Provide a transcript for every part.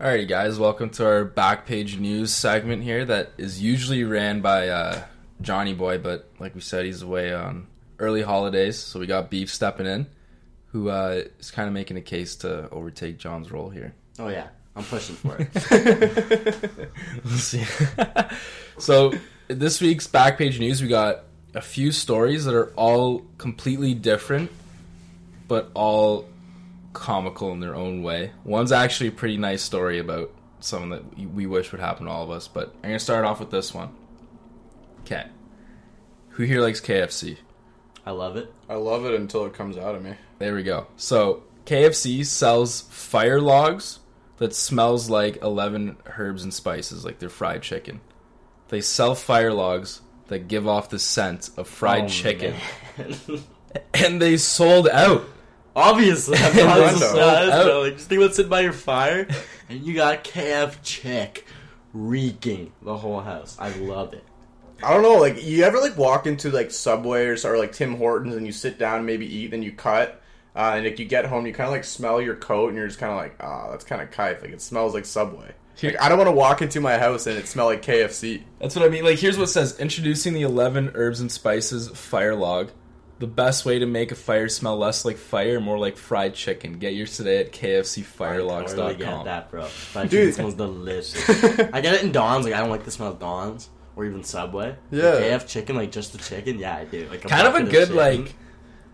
Alrighty, guys, welcome to our Backpage News segment here that is usually ran by uh, Johnny Boy, but like we said, he's away on early holidays, so we got Beef stepping in, who uh, is kind of making a case to overtake John's role here. Oh yeah, I'm pushing for it. Let's see. so, this week's Backpage News, we got a few stories that are all completely different, but all comical in their own way. One's actually a pretty nice story about something that we wish would happen to all of us, but I'm going to start off with this one. Okay. Who here likes KFC? I love it. I love it until it comes out of me. There we go. So, KFC sells fire logs that smells like 11 herbs and spices, like their fried chicken. They sell fire logs that give off the scent of fried Oh, chicken. And they sold out. Obviously, I'm It not was surprised, sold out. Like, just think about sitting by your fire, and you got KF chick reeking the whole house. I love it. I don't know, like you ever like walk into like Subway or, or like Tim Hortons and you sit down and maybe eat, then you cut, uh, and like you get home, you kind of like smell your coat and you're just kind of like, ah, that's kind of kite. Like it smells like Subway. Here- Like, I don't want to walk into my house and it smell like KFC. That's what I mean. Like, here's what it says Introducing the 11 herbs and spices fire log. The best way to make a fire smell less like fire, more like fried chicken. Get yours today at kfcfirelogs.com. I totally get that, bro. Fried Dude. chicken smells delicious. I get it in Don's. Like I don't like the smell of Don's or even Subway. Yeah. Like, KF chicken, like just the chicken. Yeah, I do. Like kind of a good chicken. like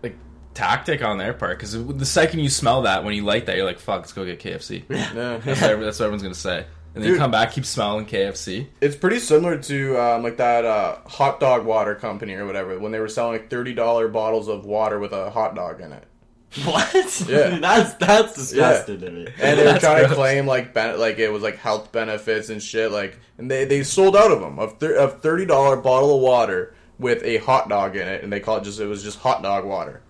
like tactic on their part because the second you smell that when you light that you're like fuck let's go get KFC Yeah. Yeah. that's, what, that's what everyone's gonna say and then you Dude. come back keep smelling KFC It's pretty similar to um, like that uh, hot dog water company or whatever when they were selling like thirty dollar bottles of water with a hot dog in it, What? Yeah. that's that's disgusting to me. and they were That's trying gross. to claim like ben- like it was like health benefits and shit. Like, and they they sold out of them of thir- of thirty dollar bottle of water with a hot dog in it, and they called it just it was just hot dog water.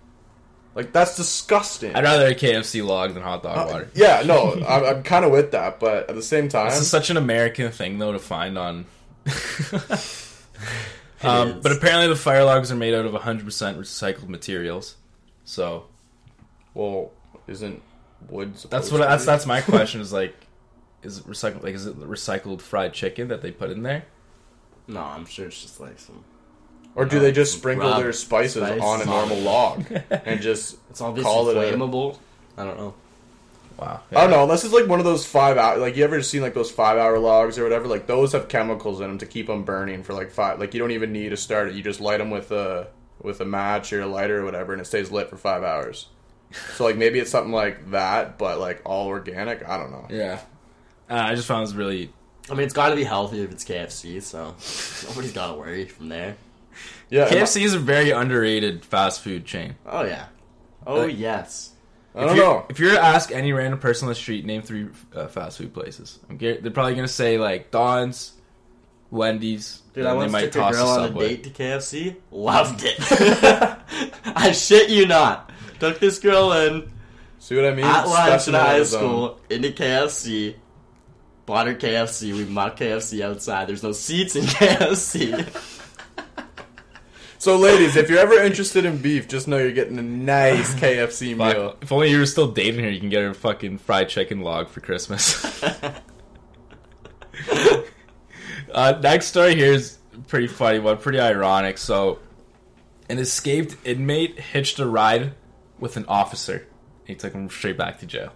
Like that's disgusting. I'd rather a KFC log than hot dog Uh, water Yeah, no, I'm, I'm kind of with that, but at the same time, this is such an American thing though to find on um, but apparently the fire logs are made out of 100% recycled materials so well, isn't wood? that's what to that's be? that's my question is like is it recycled like is it recycled fried chicken that they put in there No, I'm sure it's just like some. Or do they just sprinkle Rub their spices spice on a normal log and just It's obviously call it a? flammable. I don't know. wow I don't know. Unless it's like one of those five hour, like you ever seen like those five hour logs or whatever. Like those have chemicals in them to keep them burning for like five. Like you don't even need to start it. You just light them with a with a match or a lighter or whatever, and it stays lit for five hours. So like maybe it's something like that, but like all organic. I don't know. Yeah. Uh, I just found it was really. I mean, it's got to be healthy if it's KFC, so nobody's got to worry from there. Yeah, KFC is a very underrated fast food chain. Oh yeah. Oh Uh, yes. I don't if you're, know. If you were to ask any random person on the street, name three uh, fast food places, I'm gar- they're probably going to say like Don's, Wendy's, Dude, I once took a girl on a date to KFC. Loved it. I shit you not. Took this girl in See what I mean? at lunch in Stepping out high own. school into KFC. Bought her KFC. We bought KFC outside. There's no seats in KFC. So, ladies, if you're ever interested in beef, just know you're getting a nice KFC meal. if only you were still dating her, you can get her a fucking fried chicken log for Christmas. uh, next story here is pretty funny one, pretty ironic. So, an escaped inmate hitched a ride with an officer. He took him straight back to jail.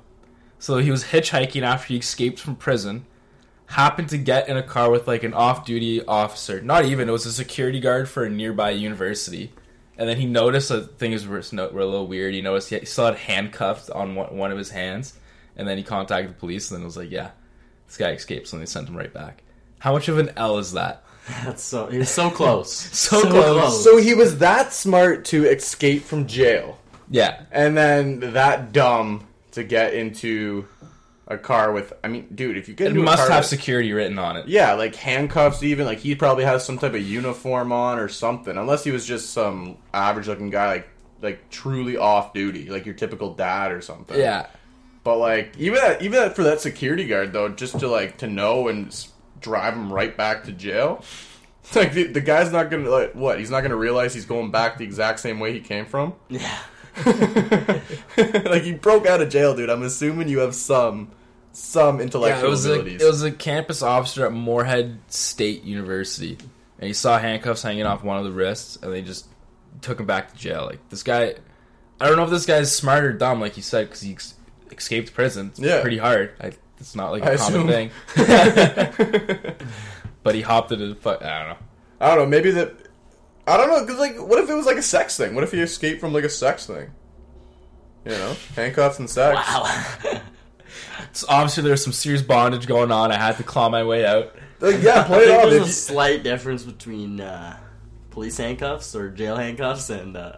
So he was hitchhiking after he escaped from prison. Happened to get in a car with like an off-duty officer. Not even. It was a security guard for a nearby university. And then he noticed that things were, were a little weird. He noticed he still had handcuffed on one, one of his hands. And then he contacted the police and then it was like, yeah, this guy escaped. So they sent him right back. How much of an L is that? That's so. He was so close. So close. So he was that smart to escape from jail, Yeah. and then that dumb to get into a car with. I mean, dude, if you get It into a must have with- security written on it. Yeah, like handcuffs, even like he probably has some type of uniform on or something. Unless he was just some average-looking guy, like like truly off duty, like your typical dad or something. Yeah. But like even that, even that for that security guard though, just to like to know and drive him right back to jail. Like the, the guy's not gonna like what? He's not gonna realize he's going back the exact same way he came from. Yeah. like you broke out of jail, dude. I'm assuming you have some some Yeah, intellectual it was a abilities. it was a campus officer at Moorhead State University, and he saw handcuffs hanging off one of the wrists, and they just took him back to jail. Like this guy, I don't know if this guy's smart or dumb, like you said, because he ex- escaped prison. It's Yeah. pretty hard. I, it's not like I a common assume. thing. but he hopped into the fuck. I don't know. I don't know. Maybe that. I don't know. Cause like, what if it was like a sex thing? What if he escaped from like a sex thing? You know, handcuffs and sex. Wow. So obviously there was some serious bondage going on. I had to claw my way out. Like, yeah, play it off. there's a you- slight difference between uh, police handcuffs or jail handcuffs and. Uh,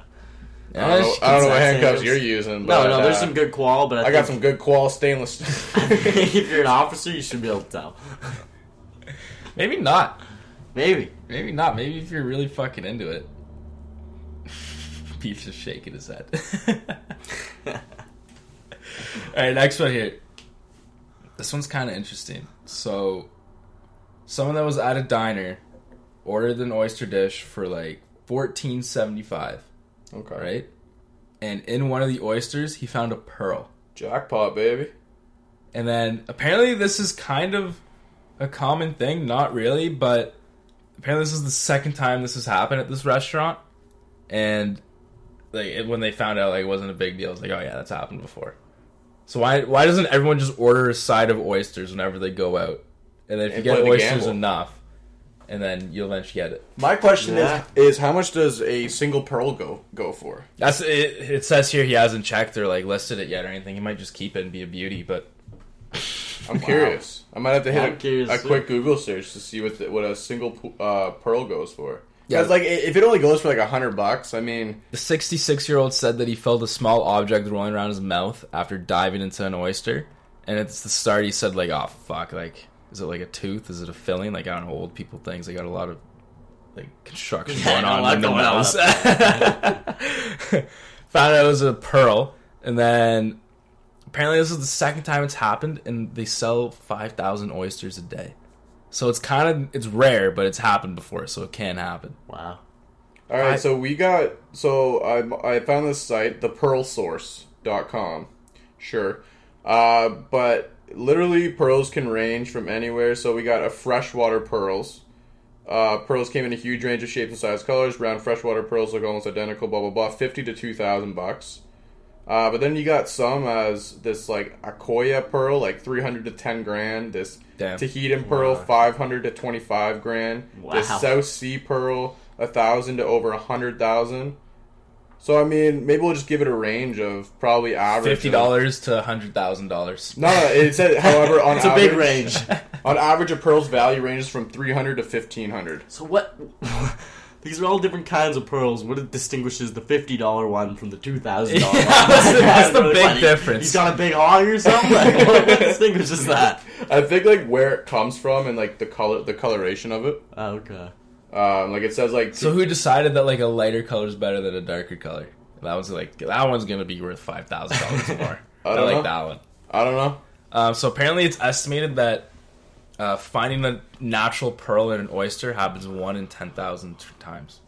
I don't know, I don't know what handcuffs you're using. no, But, no, there's uh, some good qual, but I, I got some good qual stainless. if you're an officer, you should be able to tell. Maybe not. Maybe. Maybe not. Maybe if you're really fucking into it. Beef's just shaking his head. All right, next one here. This one's kind of interesting. So, someone that was at a diner ordered an oyster dish for like fourteen seventy five, okay. right? And in one of the oysters, he found a pearl. Jackpot, baby. And then apparently this is kind of a common thing, not really, but apparently this is the second time this has happened at this restaurant. And like it, when they found out like it wasn't a big deal, it's like, oh yeah, that's happened before. So why why doesn't everyone just order a side of oysters whenever they go out? And then if And you get oysters enough, and then you'll eventually get it. My question Yeah. is: is how much does a single pearl go go for? That's it. It says here he hasn't checked or like listed it yet or anything. He might just keep it and be a beauty, but I'm curious. I might have to hit I'm a, curious, a too. quick Google search to see what the, what a single uh, pearl goes for. Yeah. Because like if it only goes for like a hundred bucks, I mean, The 66 year old said that he felt a small object rolling around his mouth after diving into an oyster. And at the start, he said, like, oh, fuck, like, is it like a tooth? Is it a filling? Like, I don't know, old people things. They got a lot of, like, construction going on lot in the going on nose. up Found out it was a pearl. And then apparently, this is the second time it's happened, and they sell 5,000 oysters a day. So it's kind of, it's rare, but it's happened before, so it can happen. Wow. all right. I- so we got so I I found this site, thepearlsource.com. Sure, uh, but literally pearls can range from anywhere. So we got a freshwater pearls. Uh, pearls came in a huge range of shapes and size, colors. Round freshwater pearls look almost identical. Blah blah blah. Fifty to two thousand bucks. Uh, but then you got some as this like Akoya pearl, like three hundred to ten grand. This Damn. Tahitian pearl, Wow. five hundred to twenty five grand. This Wow. South Sea pearl, a thousand to over a hundred thousand. So I mean, maybe we'll just give it a range of probably average Fifty dollars to hundred thousand dollars. No, no, it said, however, on It's a big range. On average, a pearl's value ranges from three hundred to fifteen hundred. So what? These are all different kinds of pearls. What distinguishes the fifty dollar one from the two thousand dollar one? That's- that's the big difference. He's got a big hog or something. Like, what, what distinguishes that? I think like where it comes from and like the color, the coloration of it. Oh, okay. Um, like it says like So who decided that like a lighter color is better than a darker color? That was like that one's gonna be worth five thousand dollars more. I I, don't like know. that one. I don't know. Um, so apparently, it's estimated that uh, finding a natural pearl in an oyster happens one in ten thousand times.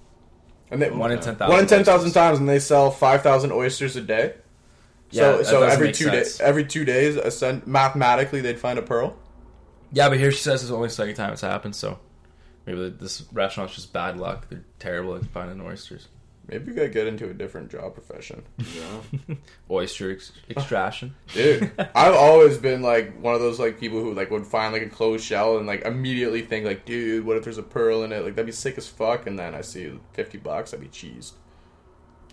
And they, One in ten thousand. one in ten thousand times, and they sell five thousand oysters a day. Yeah, So, every two days, every two days, ascend, mathematically, they'd find a pearl. Yeah, but here she says it's only the second time it's happened. So maybe this restaurant's just bad luck. They're terrible at finding oysters. Maybe we gotta get into a different job profession, Yeah. Oyster ex- extraction. dude. I've always been like one of those like people who like would find like a closed shell and like immediately think like, dude, what if there's a pearl in it? Like that'd be sick as fuck. And then I see fifty bucks, I'd be cheesed.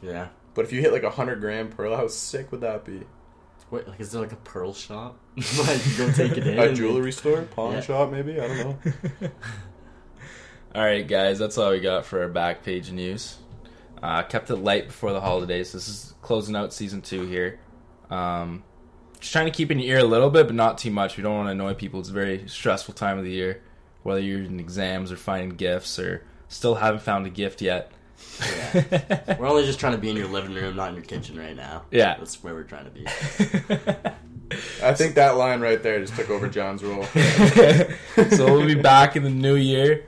Yeah. But if you hit like a hundred gram pearl, how sick would that be? Wait, like, is there like a pearl shop? like, you go take it in. A and- jewelry store, pawn Yeah. shop, maybe? I don't know. All right, guys, that's all we got for our back page news. Uh, kept it light before the holidays. This is closing out season two here. Um, just trying to keep in your ear a little bit, but not too much. We don't want to annoy people. It's a very stressful time of the year, whether you're in exams or finding gifts or still haven't found a gift yet. We're only just trying to be in your living room, not in your kitchen right now. Yeah. That's where we're trying to be. I think that line right there just took over John's role. so we'll be back in the new year.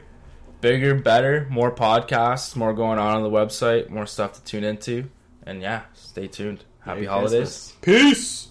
Bigger, better, more podcasts, more going on on the website, more stuff to tune into. And yeah, stay tuned. Happy Merry holidays. Christmas. Peace.